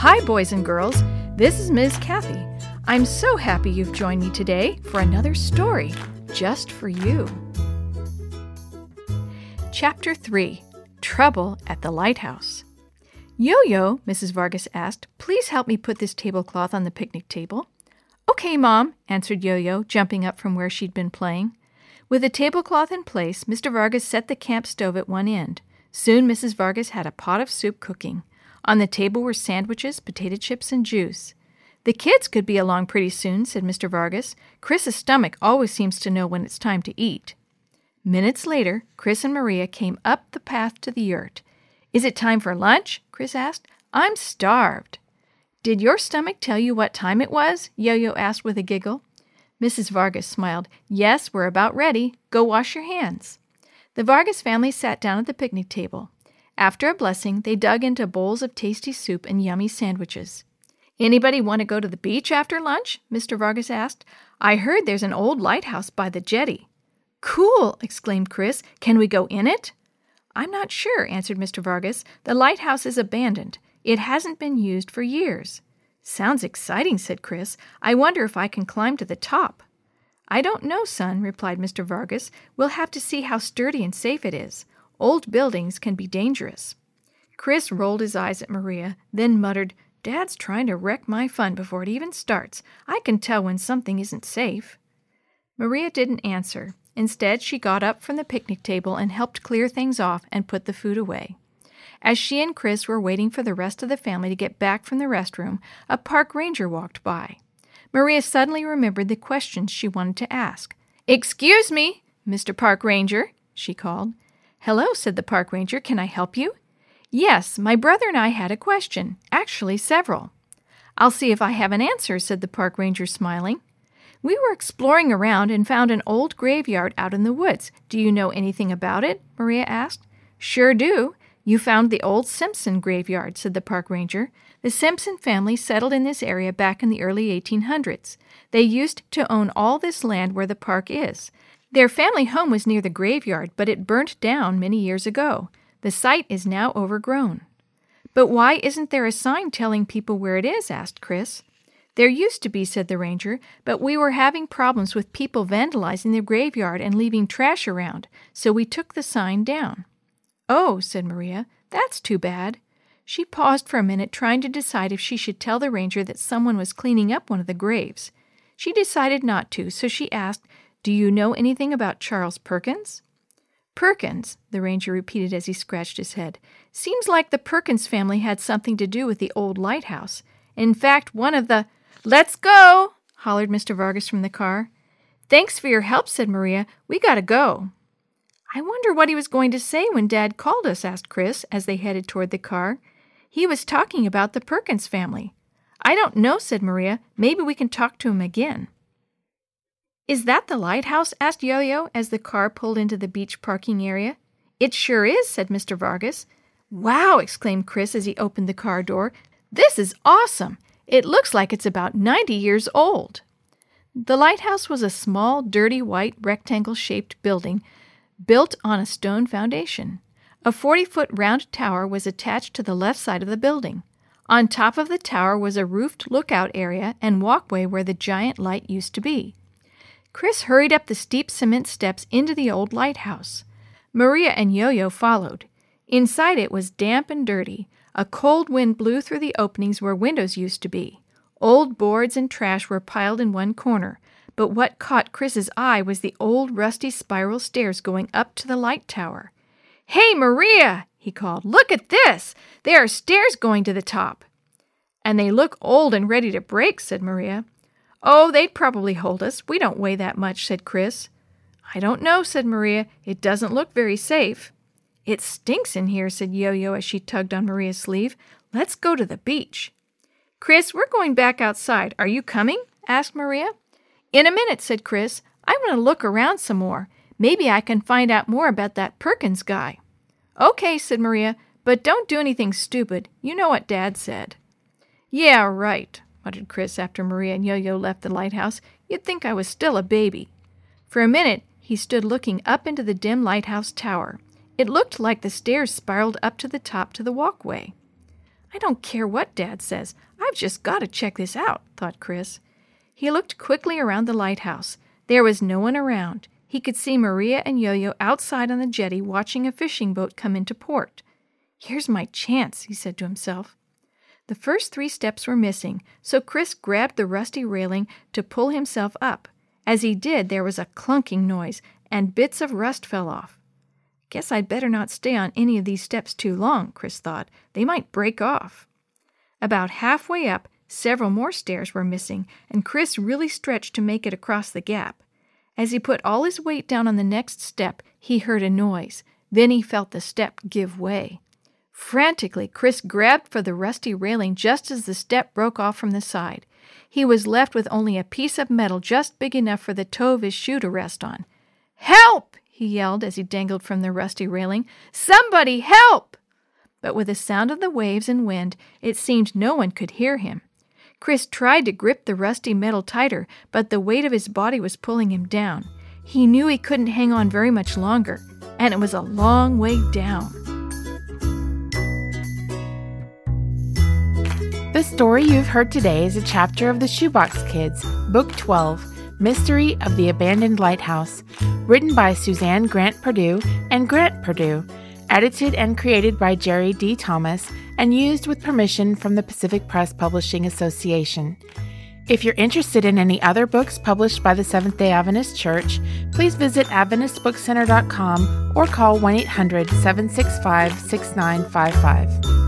Hi, boys and girls. This is Ms. Kathy. I'm so happy you've joined me today for another story just for you. Chapter 3 Trouble at the Lighthouse. Yo Yo, Mrs. Vargas asked, please help me put this tablecloth on the picnic table. Okay, Mom, answered Yo Yo, jumping up from where she'd been playing. With the tablecloth in place, Mr. Vargas set the camp stove at one end. Soon Mrs. Vargas had a pot of soup cooking. On the table were sandwiches, potato chips, and juice. The kids could be along pretty soon, said Mr. Vargas. Chris's stomach always seems to know when it's time to eat. Minutes later, Chris and Maria came up the path to the yurt. Is it time for lunch? Chris asked. I'm starved. Did your stomach tell you what time it was? Yo Yo asked with a giggle. Mrs. Vargas smiled. Yes, we're about ready. Go wash your hands. The Vargas family sat down at the picnic table. After a blessing, they dug into bowls of tasty soup and yummy sandwiches. Anybody want to go to the beach after lunch? Mr. Vargas asked. I heard there's an old lighthouse by the jetty. Cool! exclaimed Chris. Can we go in it? I'm not sure, answered Mr. Vargas. The lighthouse is abandoned. It hasn't been used for years. Sounds exciting, said Chris. I wonder if I can climb to the top. I don't know, son, replied Mr. Vargas. We'll have to see how sturdy and safe it is. Old buildings can be dangerous. Chris rolled his eyes at Maria, then muttered, Dad's trying to wreck my fun before it even starts. I can tell when something isn't safe. Maria didn't answer. Instead, she got up from the picnic table and helped clear things off and put the food away. As she and Chris were waiting for the rest of the family to get back from the restroom, a park ranger walked by. Maria suddenly remembered the questions she wanted to ask. Excuse me, Mr. Park Ranger, she called. Hello, said the park ranger. Can I help you? Yes, my brother and I had a question, actually, several. I'll see if I have an answer, said the park ranger, smiling. We were exploring around and found an old graveyard out in the woods. Do you know anything about it? Maria asked. Sure do. You found the old Simpson graveyard, said the park ranger. The Simpson family settled in this area back in the early 1800s. They used to own all this land where the park is. Their family home was near the graveyard, but it burnt down many years ago. The site is now overgrown. But why isn't there a sign telling people where it is? asked Chris. There used to be, said the ranger, but we were having problems with people vandalizing the graveyard and leaving trash around, so we took the sign down. Oh, said Maria, that's too bad. She paused for a minute, trying to decide if she should tell the ranger that someone was cleaning up one of the graves. She decided not to, so she asked, Do you know anything about Charles Perkins? Perkins, the ranger repeated as he scratched his head. Seems like the Perkins family had something to do with the old lighthouse. In fact, one of the. Let's go! hollered Mr. Vargas from the car. Thanks for your help, said Maria. We gotta go. I wonder what he was going to say when Dad called us, asked Chris as they headed toward the car. He was talking about the Perkins family. I don't know, said Maria. Maybe we can talk to him again. Is that the lighthouse? asked Yo Yo as the car pulled into the beach parking area. It sure is, said Mr. Vargas. Wow! exclaimed Chris as he opened the car door. This is awesome! It looks like it's about 90 years old. The lighthouse was a small, dirty white rectangle shaped building built on a stone foundation. A 40 foot round tower was attached to the left side of the building. On top of the tower was a roofed lookout area and walkway where the giant light used to be. Chris hurried up the steep cement steps into the old lighthouse. Maria and Yo Yo followed. Inside it was damp and dirty. A cold wind blew through the openings where windows used to be. Old boards and trash were piled in one corner, but what caught Chris's eye was the old rusty spiral stairs going up to the light tower. Hey, Maria! he called. Look at this! There are stairs going to the top. And they look old and ready to break, said Maria. Oh, they'd probably hold us. We don't weigh that much, said Chris. I don't know, said Maria. It doesn't look very safe. It stinks in here, said Yo Yo as she tugged on Maria's sleeve. Let's go to the beach. Chris, we're going back outside. Are you coming? asked Maria. In a minute, said Chris. I want to look around some more. Maybe I can find out more about that Perkins guy. Okay, said Maria, but don't do anything stupid. You know what Dad said. Yeah, right, muttered Chris after Maria and Yo Yo left the lighthouse. You'd think I was still a baby. For a minute, he stood looking up into the dim lighthouse tower. It looked like the stairs spiraled up to the top to the walkway. I don't care what Dad says. I've just got to check this out, thought Chris. He looked quickly around the lighthouse. There was no one around. He could see Maria and Yo Yo outside on the jetty watching a fishing boat come into port. Here's my chance, he said to himself. The first three steps were missing, so Chris grabbed the rusty railing to pull himself up. As he did, there was a clunking noise, and bits of rust fell off. Guess I'd better not stay on any of these steps too long, Chris thought. They might break off. About halfway up, several more stairs were missing, and Chris really stretched to make it across the gap. As he put all his weight down on the next step, he heard a noise. Then he felt the step give way. Frantically, Chris grabbed for the rusty railing just as the step broke off from the side. He was left with only a piece of metal just big enough for the toe of his shoe to rest on. Help! he yelled as he dangled from the rusty railing. Somebody help! But with the sound of the waves and wind, it seemed no one could hear him. Chris tried to grip the rusty metal tighter, but the weight of his body was pulling him down. He knew he couldn't hang on very much longer, and it was a long way down. The story you've heard today is a chapter of the Shoebox Kids, Book 12, Mystery of the Abandoned Lighthouse, written by Suzanne Grant Perdue and Grant Perdue, edited and created by Jerry D. Thomas, and used with permission from the Pacific Press Publishing Association. If you're interested in any other books published by the Seventh day Adventist Church, please visit AdventistBookCenter.com or call 1 800 765 6955.